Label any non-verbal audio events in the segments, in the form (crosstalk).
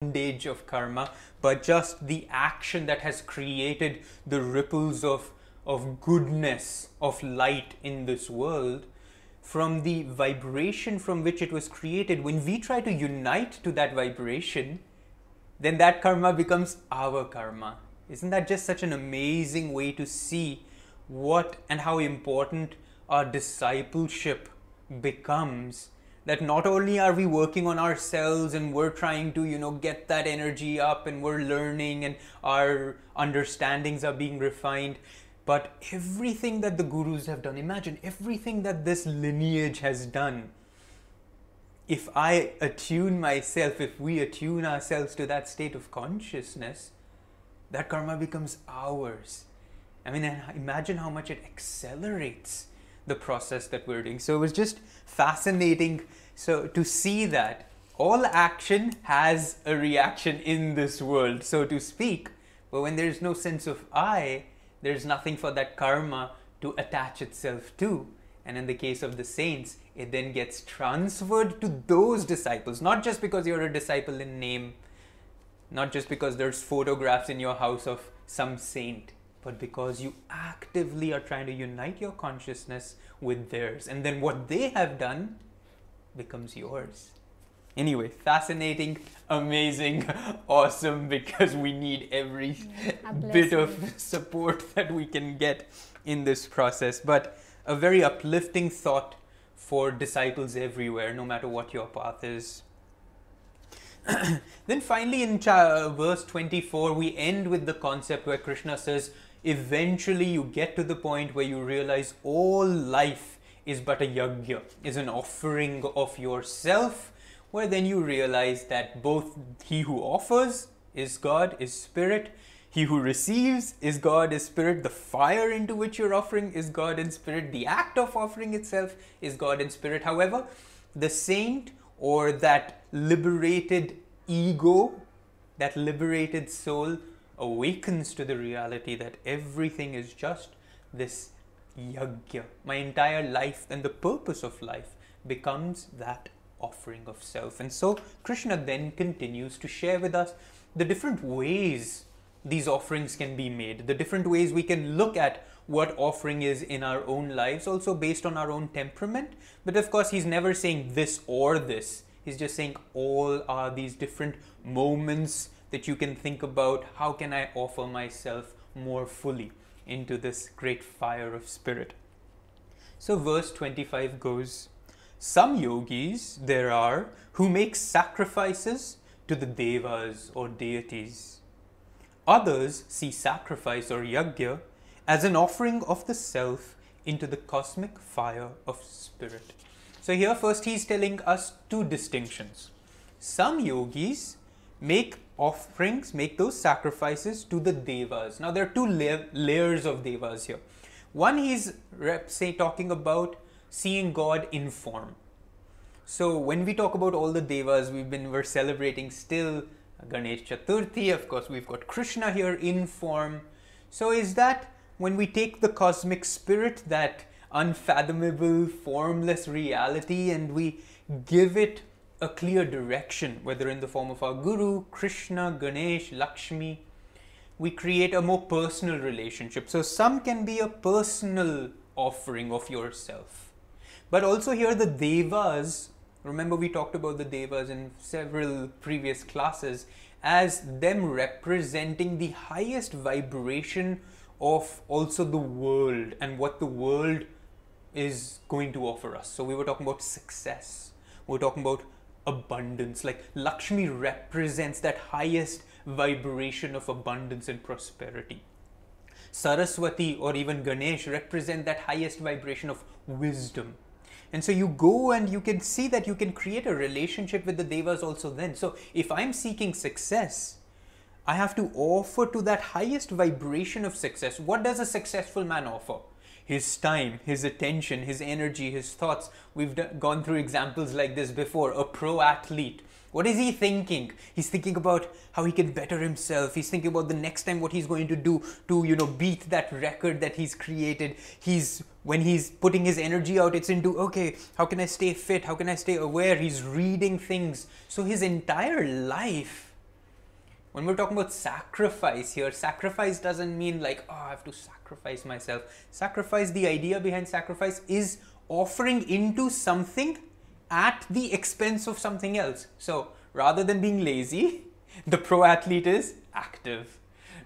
bondage of karma, but just the action that has created the ripples of, of goodness, of light in this world, from the vibration from which it was created, when we try to unite to that vibration, then that karma becomes our karma. Isn't that just such an amazing way to see what and how important our discipleship becomes? That not only are we working on ourselves and we're trying to, you know, get that energy up and we're learning and our understandings are being refined, but everything that the gurus have done, imagine everything that this lineage has done if I attune myself, if we attune ourselves to that state of consciousness, that karma becomes ours. I mean, imagine how much it accelerates the process that we're doing. So it was just fascinating so to see that all action has a reaction in this world, so to speak. But when there's no sense of I, there's nothing for that karma to attach itself to. And in the case of the saints, it then gets transferred to those disciples, not just because you're a disciple in name, not just because there's photographs in your house of some saint, but because you actively are trying to unite your consciousness with theirs. And then what they have done becomes yours. Anyway, fascinating, amazing, (laughs) awesome because we need every bit of support (laughs) that we can get in this process. But a very uplifting thought for disciples everywhere, no matter what your path is. (clears throat) then finally, in uh, verse 24, we end with the concept where Krishna says, Eventually, you get to the point where you realize all life is but a yajna, is an offering of yourself, where then you realize that both he who offers is God, is spirit, he who receives is God, is spirit. The fire into which you're offering is God and spirit. The act of offering itself is God and spirit. However, the saint or that liberated ego, that liberated soul, awakens to the reality that everything is just this yajna. My entire life and the purpose of life becomes that offering of self. And so Krishna then continues to share with us the different ways these offerings can be made, the different ways we can look at what offering is in our own lives, also based on our own temperament. But of course, he's never saying this or this. He's just saying all are these different moments that you can think about how can I offer myself more fully into this great fire of spirit. So, verse 25 goes Some yogis there are who make sacrifices to the devas or deities Others see sacrifice or yajna as an offering of the self into the cosmic fire of spirit. So, here first he's telling us two distinctions. Some yogis make offerings, make those sacrifices to the devas. Now, there are two la- layers of devas here. One, he's say talking about seeing God in form. So, when we talk about all the devas, we've been we're celebrating still Ganesh Chaturthi. Of course, we've got Krishna here in form. So, is that when we take the cosmic spirit, that unfathomable, formless reality, and we give it a clear direction, whether in the form of our Guru, Krishna, Ganesh, Lakshmi, we create a more personal relationship. So, some can be a personal offering of yourself. But also, here the Devas Remember, we talked about the Devas in several previous classes as them representing the highest vibration of also the world and what the world is going to offer us. So, we were talking about success, we were talking about abundance. Like Lakshmi represents that highest vibration of abundance and prosperity. Saraswati or even Ganesh represent that highest vibration of wisdom and so you go and you can see that you can create a relationship with the devas also then. So if I'm seeking success, I have to offer to that highest vibration of success. What does a successful man offer? His time, his attention, his energy, his thoughts. We've gone through examples like this before. A pro athlete what is he thinking? He's thinking about how he can better himself. He's thinking about the next time what he's going to do to, you know, beat that record that he's created. He's when he's putting his energy out, it's into okay, how can I stay fit? How can I stay aware? He's reading things. So his entire life When we're talking about sacrifice here, sacrifice doesn't mean like, oh, I have to sacrifice myself. Sacrifice, the idea behind sacrifice is offering into something at the expense of something else. So rather than being lazy, (laughs) the pro athlete is active.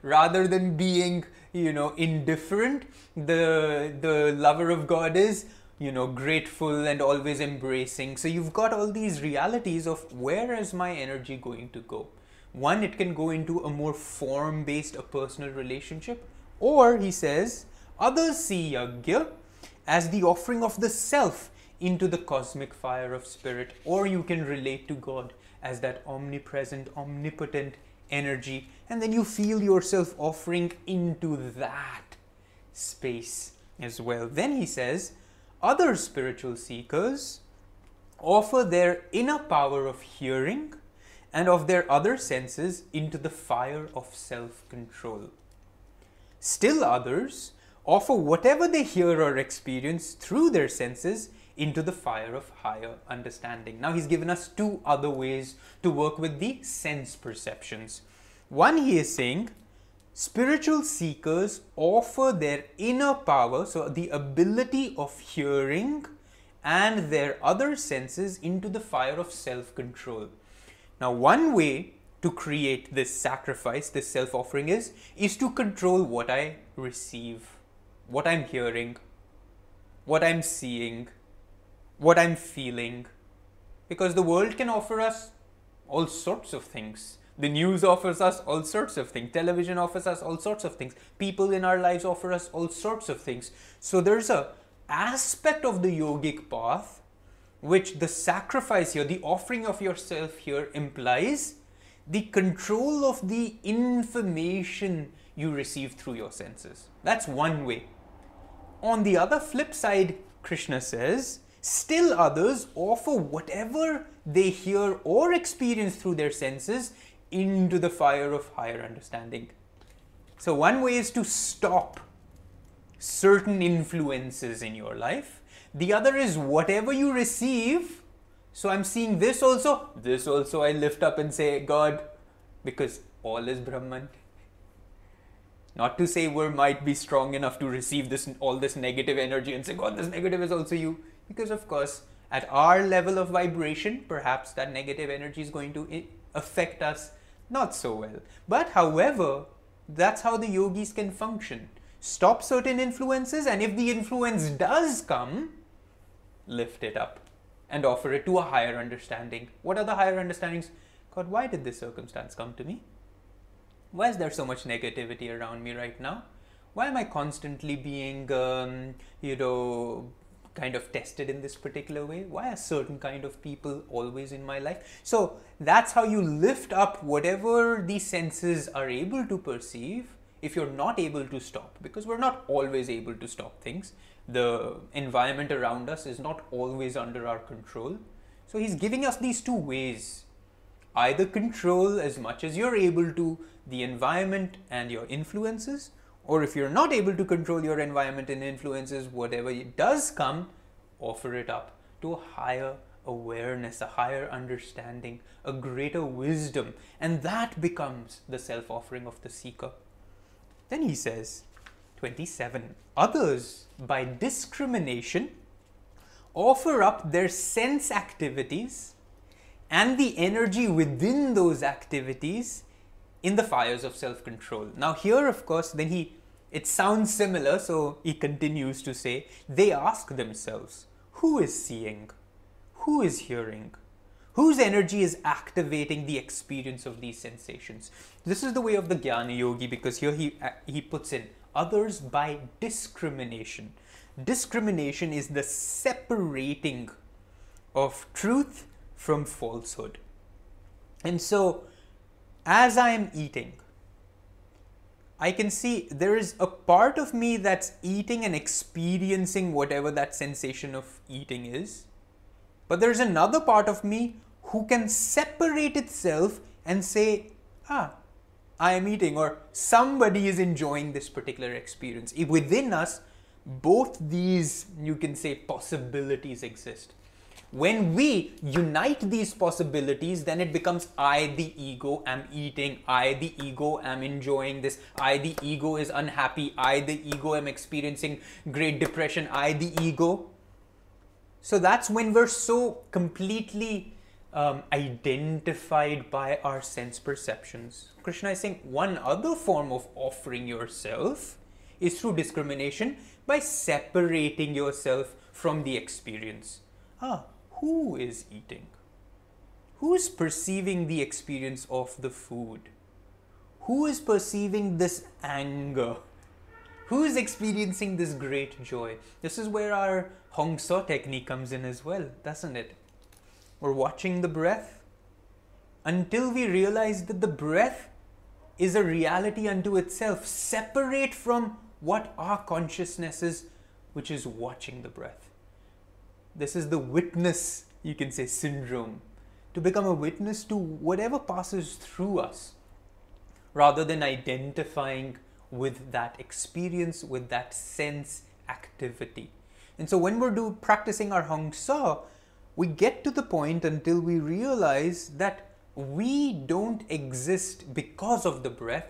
Rather than being, you know, indifferent, the the lover of God is, you know, grateful and always embracing. So you've got all these realities of where is my energy going to go? One, it can go into a more form based, a personal relationship, or he says, others see yagya as the offering of the self into the cosmic fire of spirit, or you can relate to God as that omnipresent, omnipotent energy, and then you feel yourself offering into that space as well. Then he says, other spiritual seekers offer their inner power of hearing and of their other senses into the fire of self control. Still others offer whatever they hear or experience through their senses into the fire of higher understanding. Now, he's given us two other ways to work with the sense perceptions. One, he is saying, spiritual seekers offer their inner power, so the ability of hearing and their other senses into the fire of self control. Now, one way to create this sacrifice, this self offering is, is to control what I receive, what I'm hearing, what I'm seeing, what I'm feeling. Because the world can offer us all sorts of things. The news offers us all sorts of things. Television offers us all sorts of things. People in our lives offer us all sorts of things. So there's a aspect of the yogic path which the sacrifice here, the offering of yourself here implies the control of the information you receive through your senses. That's one way. On the other flip side, Krishna says, still others offer whatever they hear or experience through their senses into the fire of higher understanding. So, one way is to stop certain influences in your life the other is whatever you receive. So I'm seeing this also, this also I lift up and say, God, because all is Brahman. Not to say we might be strong enough to receive this all this negative energy and say, God, this negative is also you. Because of course, at our level of vibration, perhaps that negative energy is going to affect us not so well. But however, that's how the yogis can function. Stop certain influences, and if the influence does come, lift it up and offer it to a higher understanding. What are the higher understandings? God, why did this circumstance come to me? Why is there so much negativity around me right now? Why am I constantly being, um, you know, kind of tested in this particular way? Why are certain kind of people always in my life? So that's how you lift up whatever the senses are able to perceive if you're not able to stop, because we're not always able to stop things the environment around us is not always under our control. So he's giving us these two ways. Either control as much as you're able to the environment and your influences, or if you're not able to control your environment and influences, whatever it does come, offer it up to a higher awareness, a higher understanding, a greater wisdom, and that becomes the self offering of the seeker. Then he says, 27. Others, by discrimination, offer up their sense activities and the energy within those activities in the fires of self control. Now, here, of course, then he it sounds similar, so he continues to say, they ask themselves, who is seeing? Who is hearing? Whose energy is activating the experience of these sensations? This is the way of the Jnana Yogi because here he, uh, he puts in others by discrimination. Discrimination is the separating of truth from falsehood. And so, as I am eating, I can see there is a part of me that's eating and experiencing whatever that sensation of eating is. But there's another part of me who can separate itself and say, ah, I am eating, or somebody is enjoying this particular experience. Within us, both these, you can say, possibilities exist. When we unite these possibilities, then it becomes I, the ego, am eating. I, the ego, am enjoying this. I, the ego, is unhappy. I, the ego, am experiencing great depression. I, the ego. So that's when we're so completely um, identified by our sense perceptions. Krishna is saying one other form of offering yourself is through discrimination by separating yourself from the experience. Ah, who is eating? Who is perceiving the experience of the food? Who is perceiving this anger? Who is experiencing this great joy? This is where our Hong Sau technique comes in as well, doesn't it? We're watching the breath until we realize that the breath is a reality unto itself, separate from what our consciousness is, which is watching the breath. This is the witness, you can say, syndrome. To become a witness to whatever passes through us, rather than identifying with that experience, with that sense activity. And so when we're do, practicing our Hong Sau, we get to the point until we realize that we don't exist because of the breath,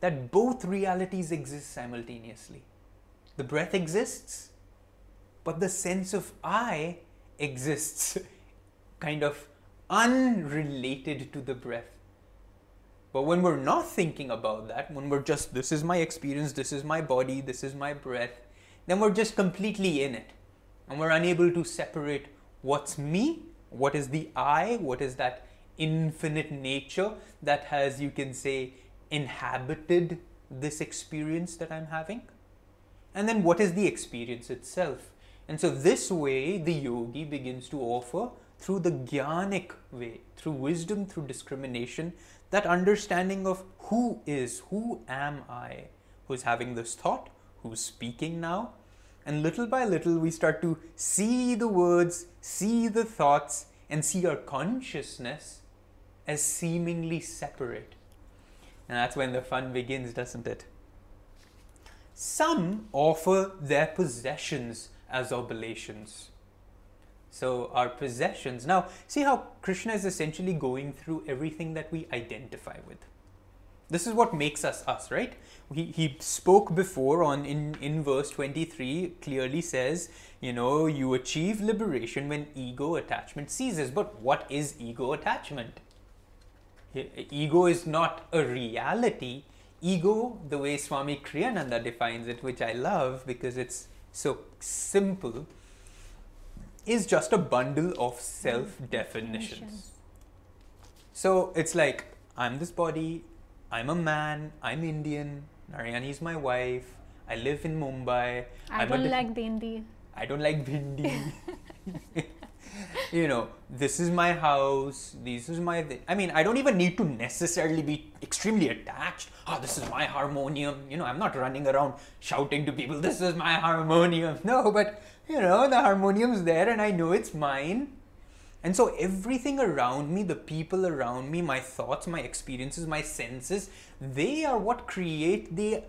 that both realities exist simultaneously. The breath exists, but the sense of I exists (laughs) kind of unrelated to the breath. But when we're not thinking about that, when we're just, this is my experience, this is my body, this is my breath, then we're just completely in it. And we're unable to separate what's me, what is the I, what is that infinite nature that has, you can say, inhabited this experience that I'm having. And then what is the experience itself? And so, this way, the yogi begins to offer through the jnanic way, through wisdom, through discrimination, that understanding of who is, who am I, who's having this thought, who's speaking now. And little by little, we start to see the words, see the thoughts, and see our consciousness as seemingly separate. And that's when the fun begins, doesn't it? Some offer their possessions as oblations. So, our possessions. Now, see how Krishna is essentially going through everything that we identify with. This is what makes us us, right? He, he spoke before on in, in verse 23, clearly says, you know, you achieve liberation when ego attachment ceases. But what is ego attachment? Ego is not a reality. Ego, the way Swami Kriyananda defines it, which I love because it's so simple, is just a bundle of self definitions. So it's like, I'm this body, I'm a man, I'm Indian, Narayani is my wife, I live in Mumbai. I I'm don't like bhindi. I don't like bhindi. (laughs) (laughs) you know, this is my house, this is my. Th- I mean, I don't even need to necessarily be extremely attached. Oh, this is my harmonium. You know, I'm not running around shouting to people, this is my harmonium. No, but, you know, the harmonium's there and I know it's mine. And so everything around me, the people around me, my thoughts, my experiences, my senses, they are what create the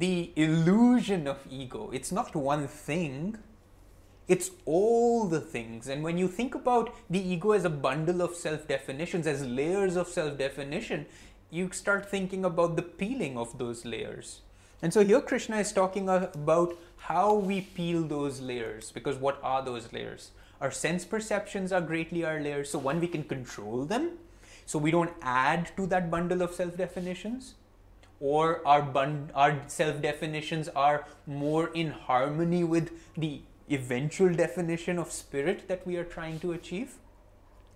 the illusion of ego. It's not one thing. It's all the things. And when you think about the ego as a bundle of self definitions, as layers of self definition, you start thinking about the peeling of those layers. And so here Krishna is talking about how we peel those layers because what are those layers? Our sense perceptions are greatly our layers. So one, we can control them. So we don't add to that bundle of self definitions or our bun- our self definitions are more in harmony with the eventual definition of spirit that we are trying to achieve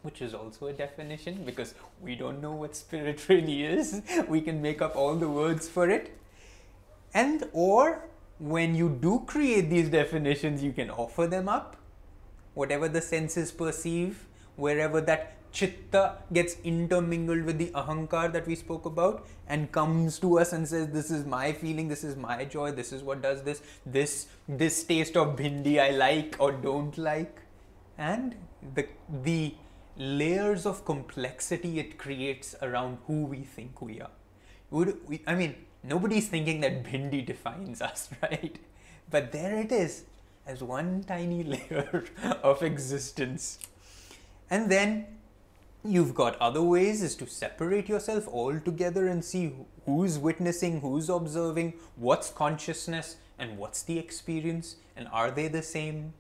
which is also a definition because we don't know what spirit (laughs) really is we can make up all the words for it and or when you do create these definitions you can offer them up whatever the senses perceive wherever that chitta gets intermingled with the ahankar that we spoke about and comes to us and says this is my feeling this is my joy this is what does this this this taste of bhindi i like or don't like. And the the layers of complexity it creates around who we think we are. Would we, i mean nobody's thinking that bhindi defines us (laughs) right? But there it is as one tiny (laughs) layer of existence. And then you've got other ways is to separate yourself altogether and see who's witnessing, who's observing, what's consciousness, and what's the experience, and are they the same?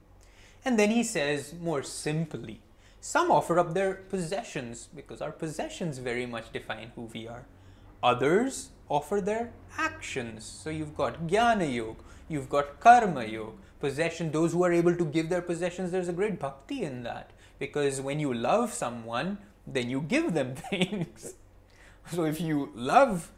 And then he says more simply, some offer up their possessions because our possessions very much define who we are. Others offer their actions. So you've got Jnana Yoga, you've got Karma Yoga, possession, those who are able to give their possessions, there's a great bhakti in that. Because when you love someone, then you give them (laughs) things. So if you love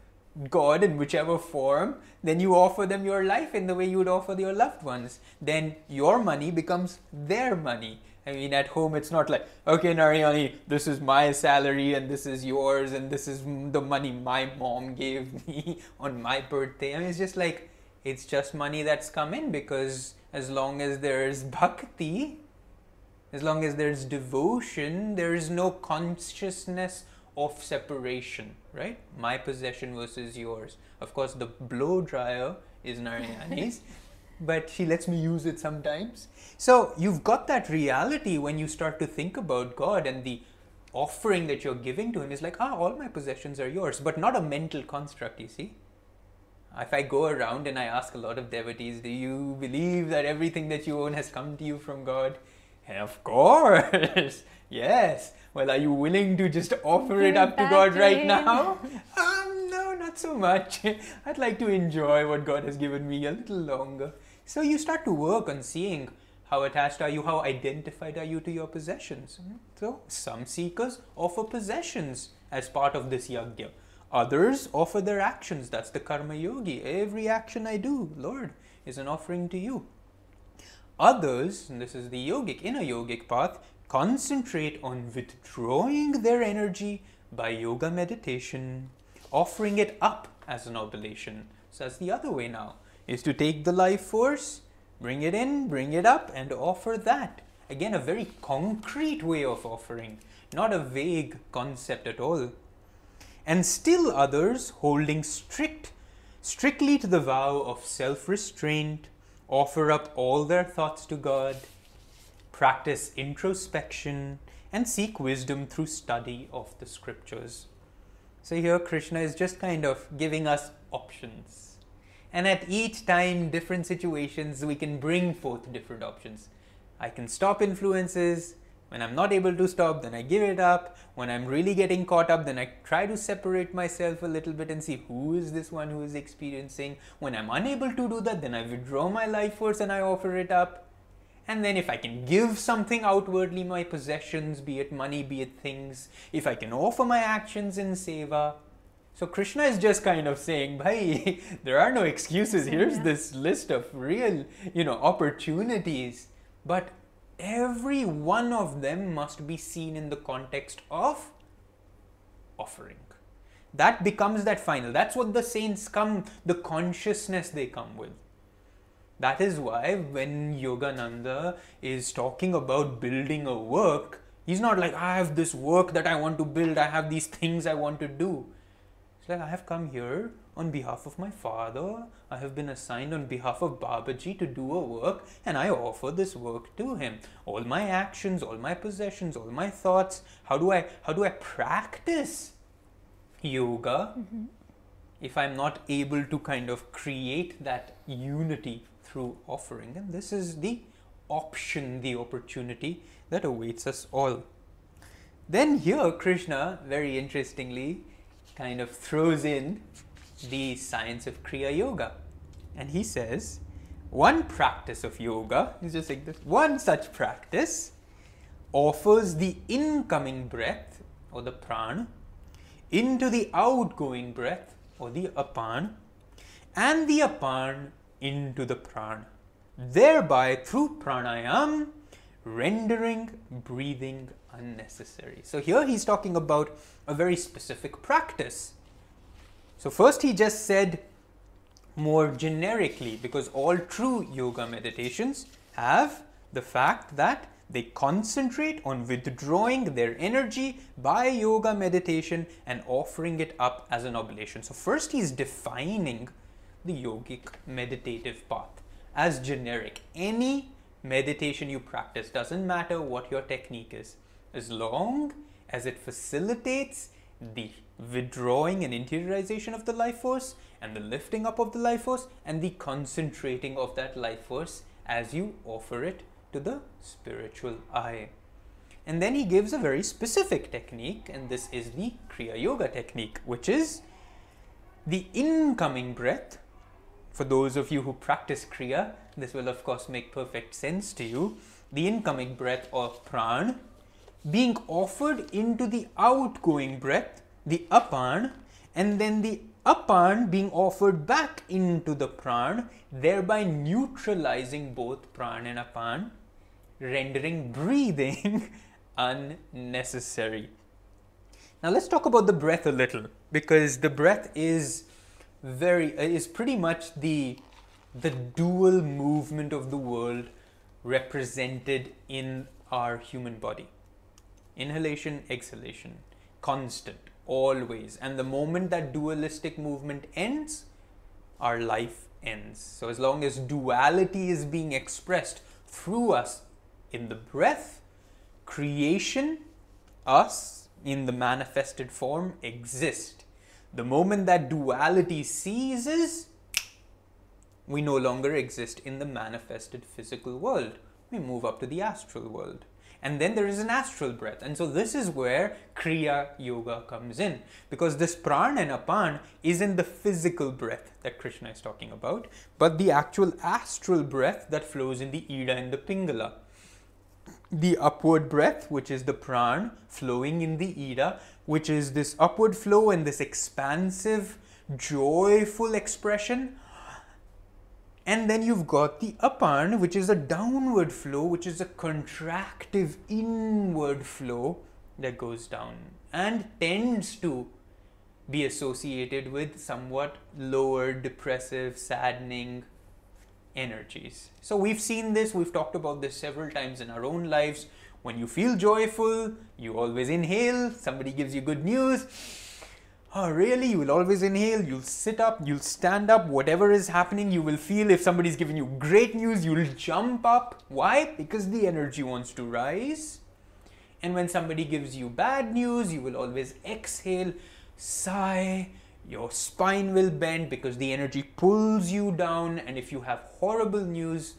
God in whichever form, then you offer them your life in the way you would offer your loved ones. Then your money becomes their money. I mean, at home, it's not like, okay, Narayani, this is my salary and this is yours and this is the money my mom gave (laughs) me on my birthday. I mean, it's just like, it's just money that's come in because as long as there's bhakti, as long as there's devotion, there is no consciousness of separation, right? My possession versus yours. Of course, the blow dryer is Narayani's, (laughs) but she lets me use it sometimes. So you've got that reality when you start to think about God and the offering that you're giving to Him is like, ah, all my possessions are yours, but not a mental construct, you see. If I go around and I ask a lot of devotees, do you believe that everything that you own has come to you from God? And of course, (laughs) yes. Well, are you willing to just offer it up to God right now? Um, no, not so much. (laughs) I'd like to enjoy what God has given me a little longer. So you start to work on seeing how attached are you, how identified are you to your possessions. So some seekers offer possessions as part of this yajna. Others offer their actions. That's the karma yogi. Every action I do, Lord, is an offering to you. Others, and this is the yogic, inner yogic path, concentrate on withdrawing their energy by yoga meditation, offering it up as an oblation. So that's the other way now is to take the life force, bring it in, bring it up, and offer that. Again, a very concrete way of offering, not a vague concept at all. And still others holding strict, strictly to the vow of self restraint, offer up all their thoughts to God, practice introspection, and seek wisdom through study of the scriptures. So here Krishna is just kind of giving us options and at each time, different situations, we can bring forth different options. I can stop influences. When I'm not able to stop, then I give it up. When I'm really getting caught up, then I try to separate myself a little bit and see who is this one who is experiencing. When I'm unable to do that, then I withdraw my life force and I offer it up. And then if I can give something outwardly, my possessions, be it money, be it things, if I can offer my actions in seva, so Krishna is just kind of saying, "Bhai, (laughs) there are no excuses. Here's this list of real, you know, opportunities, but every one of them must be seen in the context of offering. That becomes that final. That's what the saints come, the consciousness they come with. That is why when Yogananda is talking about building a work, he's not like, I have this work that I want to build, I have these things I want to do it's like I have come here on behalf of my father. I have been assigned on behalf of Babaji to do a work and I offer this work to him. All my actions, all my possessions, all my thoughts. How do I how do I practice yoga mm-hmm. if I'm not able to kind of create that unity through offering? And this is the option, the opportunity that awaits us all. Then here Krishna, very interestingly, kind of throws in the science of Kriya Yoga. And he says, one practice of yoga, he's just like this, one such practice offers the incoming breath or the prana into the outgoing breath or the apan and the apan into the prana, thereby through pranayam rendering breathing unnecessary. So here he's talking about a very specific practice. So first he just said more generically because all true yoga meditations have the fact that they concentrate on withdrawing their energy by yoga meditation and offering it up as an oblation. So first he's defining the yogic meditative path as generic. Any meditation you practice, doesn't matter what your technique is, as long as it facilitates the withdrawing and interiorization of the life force and the lifting up of the life force and the concentrating of that life force as you offer it to the spiritual eye. And then he gives a very specific technique, and this is the Kriya Yoga technique, which is the incoming breath. For those of you who practice Kriya, this will of course make perfect sense to you. The incoming breath of pran being offered into the outgoing breath, the apan, and then the apan being offered back into the pran, thereby neutralizing both pran and apan, rendering breathing (laughs) unnecessary. Now let's talk about the breath a little because the breath is very uh, is pretty much the the dual movement of the world represented in our human body inhalation, exhalation, constant, always. And the moment that dualistic movement ends, our life ends. So, as long as duality is being expressed through us in the breath, creation, us in the manifested form exist. The moment that duality ceases, we no longer exist in the manifested physical world. We move up to the astral world and then there is an astral breath. And so this is where Kriya Yoga comes in because this pran and apan is in the physical breath that Krishna is talking about, but the actual astral breath that flows in the Ida and the Pingala. The upward breath, which is the pran flowing in the Ida, which is this upward flow and this expansive, joyful expression and then you've got the apan, which is a downward flow, which is a contractive inward flow that goes down and tends to be associated with somewhat lower depressive, saddening energies. So we've seen this, we've talked about this several times in our own lives. When you feel joyful, you always inhale, somebody gives you good news oh really? You will always inhale. You'll sit up. You'll stand up. Whatever is happening you will feel. If somebody's giving you great news you'll jump up. Why? Because the energy wants to rise. And when somebody gives you bad news you will always exhale. Sigh. Your spine will bend because the energy pulls you down. And if you have horrible news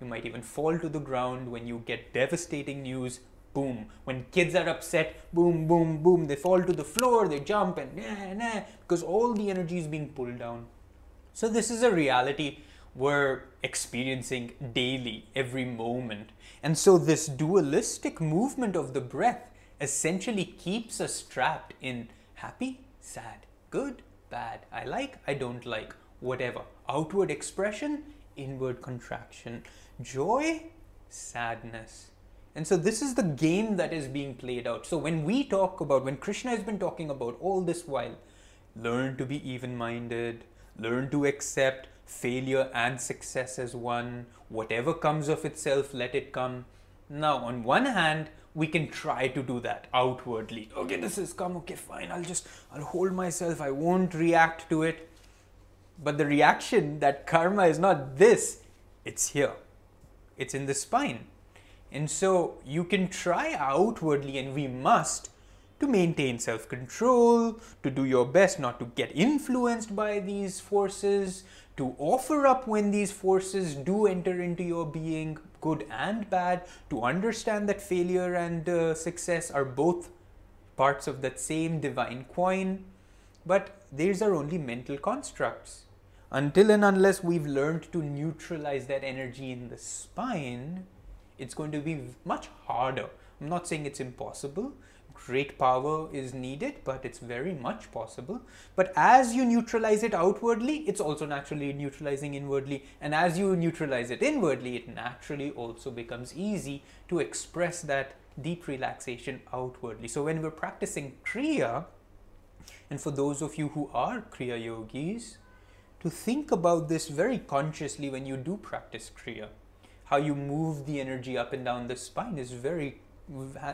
you might even fall to the ground. When you get devastating news boom. When kids are upset, boom, boom, boom, they fall to the floor, they jump and nah, nah, because all the energy is being pulled down. So, this is a reality we're experiencing daily, every moment. And so, this dualistic movement of the breath essentially keeps us trapped in happy, sad, good, bad, I like, I don't like, whatever. Outward expression, inward contraction, joy, sadness and so this is the game that is being played out. So when we talk about, when Krishna has been talking about all this while, learn to be even minded, learn to accept failure and success as one, whatever comes of itself, let it come. Now, on one hand, we can try to do that outwardly. Okay, this has come, okay, fine, I'll just, I'll hold myself, I won't react to it. But the reaction, that karma is not this, it's here, it's in the spine and so you can try outwardly, and we must, to maintain self control, to do your best not to get influenced by these forces, to offer up when these forces do enter into your being, good and bad, to understand that failure and uh, success are both parts of that same divine coin. But these are only mental constructs. Until and unless we've learned to neutralize that energy in the spine, it's going to be much harder. I'm not saying it's impossible. Great power is needed, but it's very much possible. But as you neutralize it outwardly, it's also naturally neutralizing inwardly. And as you neutralize it inwardly, it naturally also becomes easy to express that deep relaxation outwardly. So when we're practicing Kriya, and for those of you who are Kriya yogis, to think about this very consciously when you do practice Kriya how you move the energy up and down the spine is very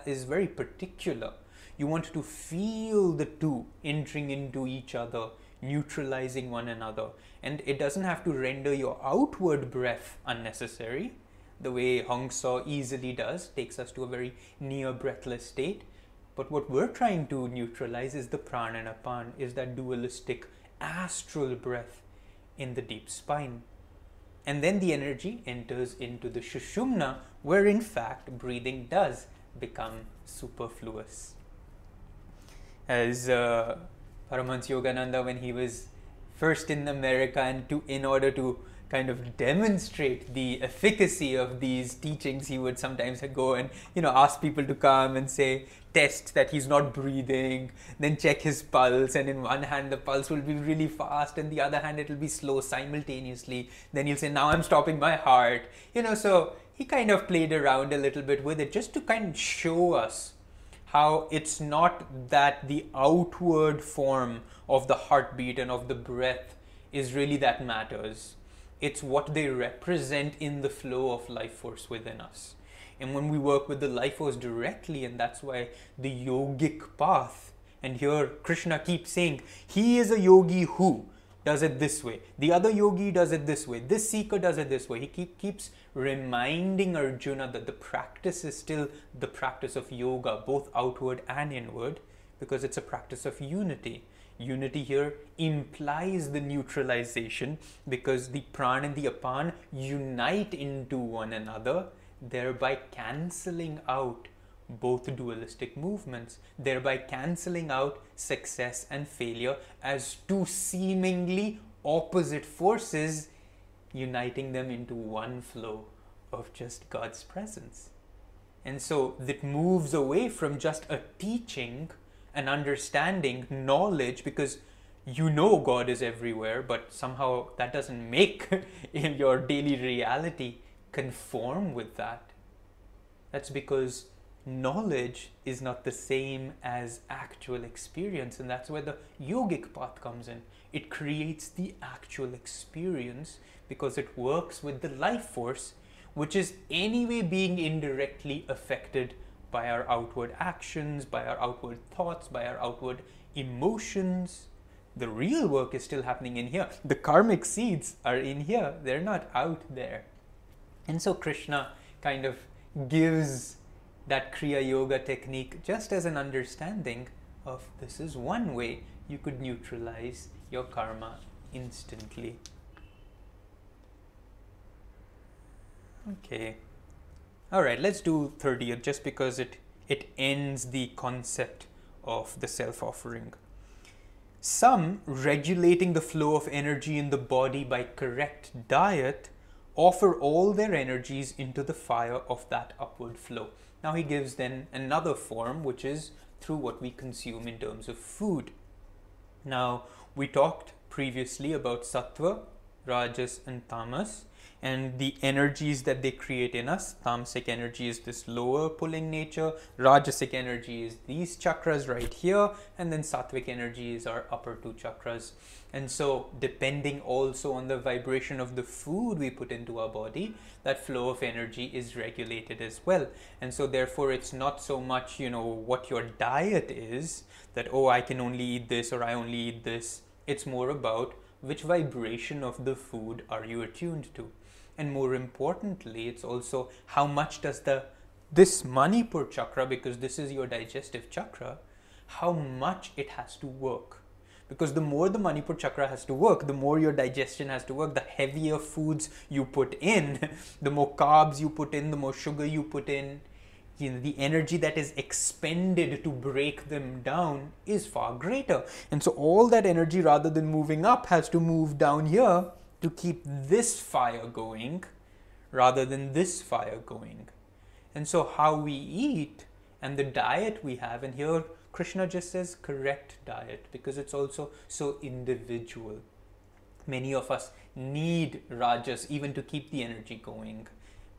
is very particular. You want to feel the two entering into each other, neutralizing one another. And it doesn't have to render your outward breath unnecessary. the way Hong Sau easily does, takes us to a very near breathless state. But what we're trying to neutralize is the prana and apan, is that dualistic astral breath in the deep spine. And then the energy enters into the Sushumna, where in fact breathing does become superfluous. As uh, Paramahansa Yogananda, when he was first in America, and to in order to kind of demonstrate the efficacy of these teachings, he would sometimes go and you know ask people to come and say test that he's not breathing, then check his pulse, and in one hand the pulse will be really fast, and the other hand it will be slow simultaneously. Then he'll say, "Now I'm stopping my heart," you know. So he kind of played around a little bit with it just to kind of show us how it's not that the outward form of the heartbeat and of the breath is really that matters it's what they represent in the flow of life force within us. And when we work with the life force directly, and that's why the yogic path, and here Krishna keeps saying, He is a yogi who does it this way. The other yogi does it this way. This seeker does it this way. He keep, keeps reminding Arjuna that the practice is still the practice of yoga, both outward and inward, because it's a practice of unity unity here implies the neutralization because the pran and the apan unite into one another, thereby cancelling out both dualistic movements, thereby cancelling out success and failure as two seemingly opposite forces, uniting them into one flow of just God's presence. And so that moves away from just a teaching and understanding, knowledge, because you know God is everywhere, but somehow that doesn't make (laughs) in your daily reality conform with that. That's because knowledge is not the same as actual experience, and that's where the yogic path comes in. It creates the actual experience because it works with the life force, which is anyway being indirectly affected by our outward actions, by our outward thoughts, by our outward emotions. The real work is still happening in here. The karmic seeds are in here, they're not out there. And so Krishna kind of gives that Kriya Yoga technique just as an understanding of this is one way you could neutralize your karma instantly. Okay. All right, let's do 30th just because it, it ends the concept of the self offering. Some, regulating the flow of energy in the body by correct diet, offer all their energies into the fire of that upward flow. Now he gives then another form, which is through what we consume in terms of food. Now, we talked previously about sattva, rajas, and tamas and the energies that they create in us. Tamasic energy is this lower pulling nature, Rajasic energy is these chakras right here, and then Sattvic energy is our upper two chakras. And so, depending also on the vibration of the food we put into our body, that flow of energy is regulated as well. And so, therefore, it's not so much, you know, what your diet is that, oh, I can only eat this or I only eat this. It's more about which vibration of the food are you attuned to? And more importantly it's also how much does the this manipur chakra because this is your digestive chakra how much it has to work. Because the more the manipur chakra has to work the more your digestion has to work the heavier foods you put in (laughs) the more carbs you put in the more sugar you put in you know, the energy that is expended to break them down is far greater. And so all that energy rather than moving up has to move down here to keep this fire going rather than this fire going. And so, how we eat and the diet we have, and here Krishna just says correct diet because it's also so individual. Many of us need rajas even to keep the energy going.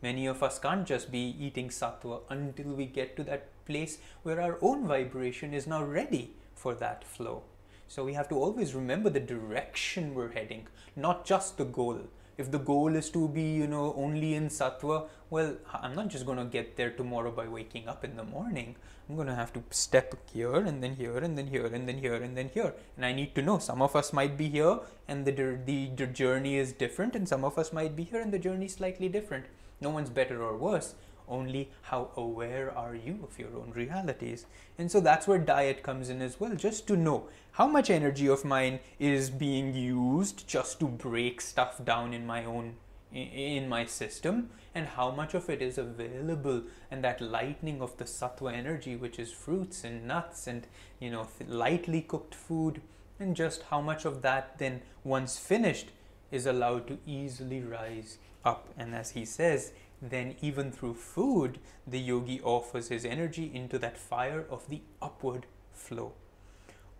Many of us can't just be eating sattva until we get to that place where our own vibration is now ready for that flow. So we have to always remember the direction we're heading, not just the goal. If the goal is to be, you know, only in sattva, well, I'm not just going to get there tomorrow by waking up in the morning. I'm going to have to step here and then here and then here and then here and then here. And I need to know some of us might be here and the, the, the journey is different, and some of us might be here and the journey is slightly different. No one's better or worse. Only how aware are you of your own realities? And so that's where diet comes in as well, just to know how much energy of mine is being used just to break stuff down in my own in my system and how much of it is available and that lightening of the sattva energy which is fruits and nuts and you know lightly cooked food and just how much of that then once finished is allowed to easily rise up. And as he says then even through food the yogi offers his energy into that fire of the upward flow.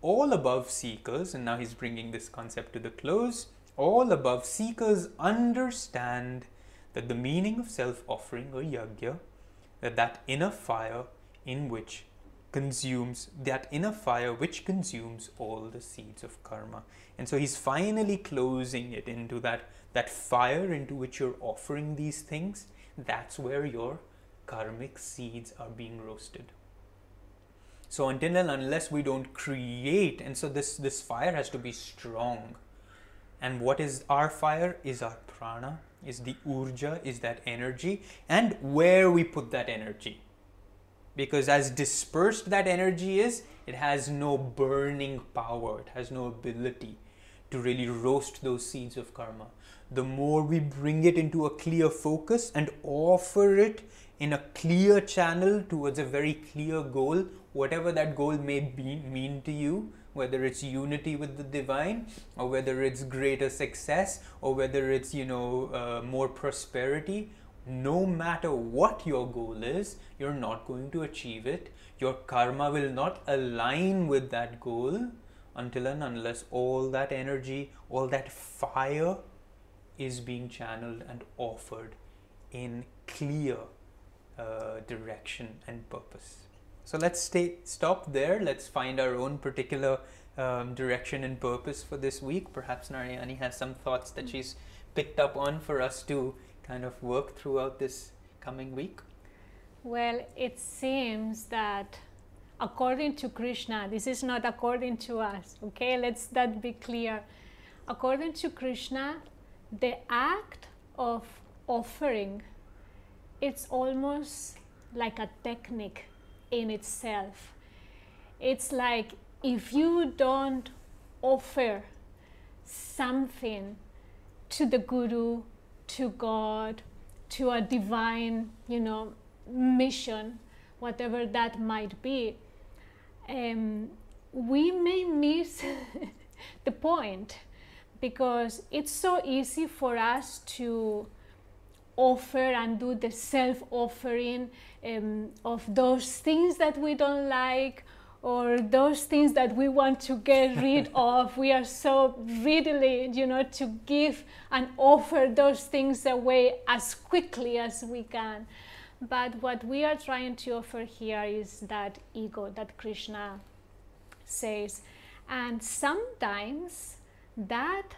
All above seekers and now he's bringing this concept to the close all above seekers understand that the meaning of self-offering or yajna, that that inner fire in which consumes that inner fire which consumes all the seeds of karma. And so he's finally closing it into that that fire into which you're offering these things that's where your karmic seeds are being roasted. So until and unless we don't create and so this this fire has to be strong. And what is our fire? Is our prana is the urja is that energy. And where we put that energy. Because as dispersed that energy is it has no burning power. It has no ability to really roast those seeds of karma the more we bring it into a clear focus and offer it in a clear channel towards a very clear goal whatever that goal may be, mean to you whether it's unity with the divine or whether it's greater success or whether it's you know uh, more prosperity no matter what your goal is you're not going to achieve it. Your karma will not align with that goal until and unless all that energy all that fire is being channeled and offered in clear uh, direction and purpose so let's stay stop there. Let's find our own particular um, direction and purpose for this week. Perhaps Narayani has some thoughts that she's picked up on for us to kind of work throughout this coming week. Well, it seems that according to Krishna, this is not according to us, okay? Let's that be clear. According to Krishna, the act of offering it's almost like a technique in itself. It's like if you don't offer something to the Guru, to God, to a divine, you know, mission, whatever that might be, um, we may miss (laughs) the point because it's so easy for us to offer and do the self offering um, of those things that we don't like or those things that we want to get (laughs) rid of. We are so readily, you know, to give and offer those things away as quickly as we can. But what we are trying to offer here is that ego that Krishna says. And sometimes that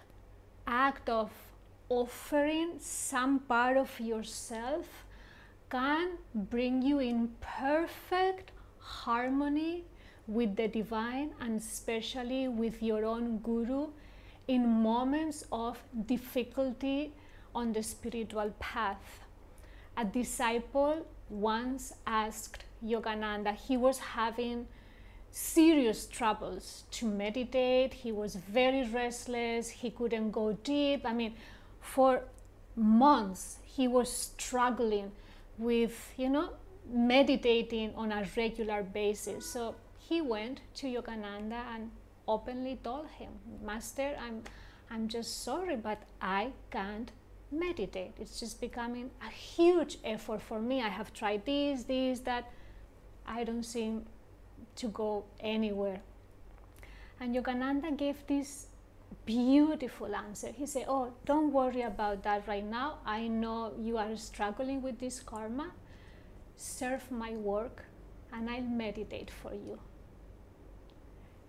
act of offering some part of yourself can bring you in perfect harmony with the divine and especially with your own guru in moments of difficulty on the spiritual path. A disciple once asked Yogananda, he was having serious troubles to meditate, he was very restless, he couldn't go deep. I mean, for months he was struggling with you know meditating on a regular basis. So he went to yogananda and openly told him master i'm i'm just sorry but i can't meditate. It's just becoming a huge effort for me. I have tried this this that. I don't seem to go anywhere and yogananda gave this beautiful answer. He said, Oh, don't worry about that right now. I know you are struggling with this karma. Serve my work and I'll meditate for you.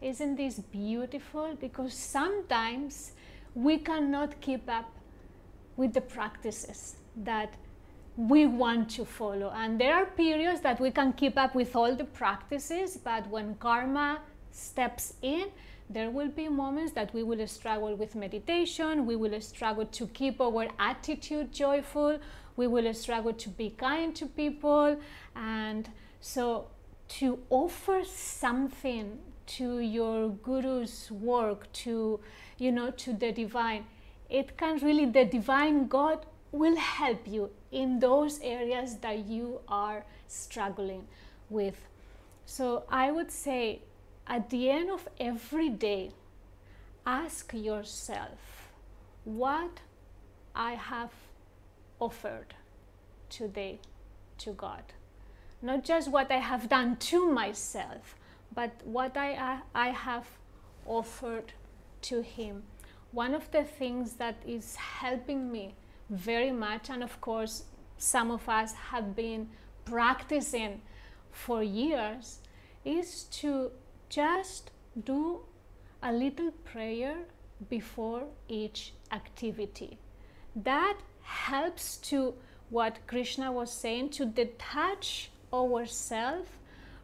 Isn't this beautiful? Because sometimes we cannot keep up with the practices that we want to follow. And there are periods that we can keep up with all the practices, but when karma steps in, there will be moments that we will struggle with meditation, we will struggle to keep our attitude joyful, we will struggle to be kind to people. And so to offer something to your guru's work, to, you know, to the divine, it can really, the divine God will help you in those areas that you are struggling with. So I would say at the end of every day, ask yourself what I have offered today to God. Not just what I have done to myself, but what I, I have offered to Him. One of the things that is helping me very much, and of course, some of us have been practicing for years, is to just do a little prayer before each activity. That helps to what Krishna was saying to detach ourselves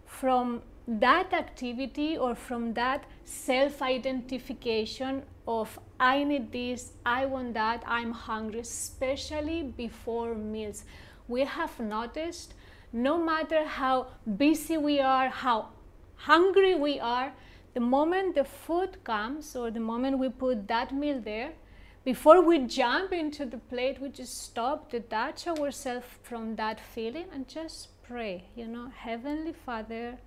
from that activity or from that self identification of I need this, I want that, I'm hungry, especially before meals. We have noticed no matter how busy we are, how hungry we are, the moment the food comes or the moment we put that meal there, before we jump into the plate, we just stop, detach ourselves from that feeling and just pray. You know, Heavenly Father,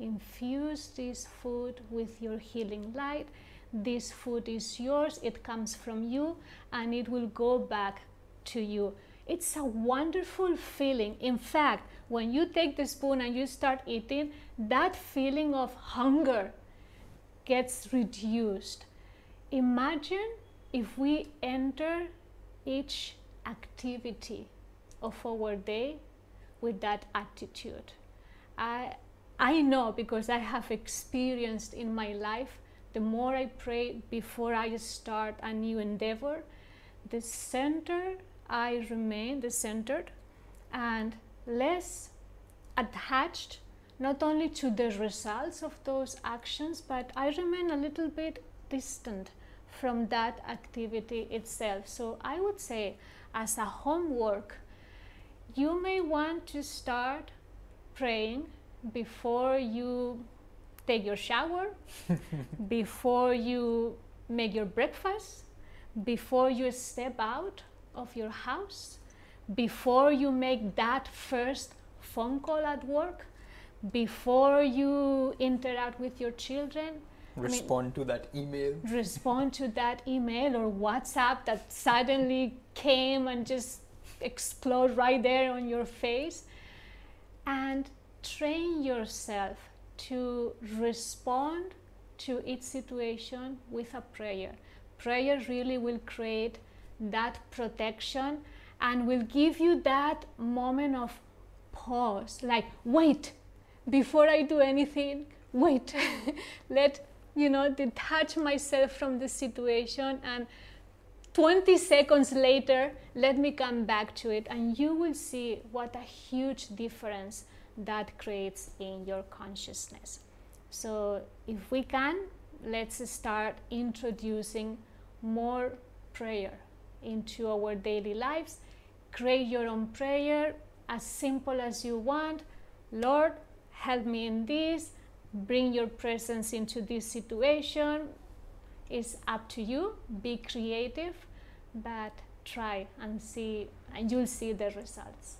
infuse this food with your healing light. This food is yours, it comes from you, and it will go back to you. It's a wonderful feeling. In fact, when you take the spoon and you start eating, that feeling of hunger gets reduced. Imagine if we enter each activity of our day with that attitude. I, I know because I have experienced in my life the more I pray before I start a new endeavor, the center I remain, the centered, and less attached not only to the results of those actions, but I remain a little bit distant from that activity itself. So I would say, as a homework, you may want to start praying before you take your shower, (laughs) before you make your breakfast, before you step out of your house, before you make that first phone call at work, before you interact with your children. Respond I mean, to that email. (laughs) Respond to that email or WhatsApp that suddenly came and just explode right there on your face. And train yourself to respond to each situation with a prayer. Prayer really will create that protection and will give you that moment of pause like wait before i do anything wait (laughs) let you know detach myself from the situation and 20 seconds later let me come back to it and you will see what a huge difference that creates in your consciousness so if we can let's start introducing more prayer into our daily lives. Create your own prayer as simple as you want. Lord, help me in this. Bring your presence into this situation. It's up to you. Be creative, but try and see, and you'll see the results.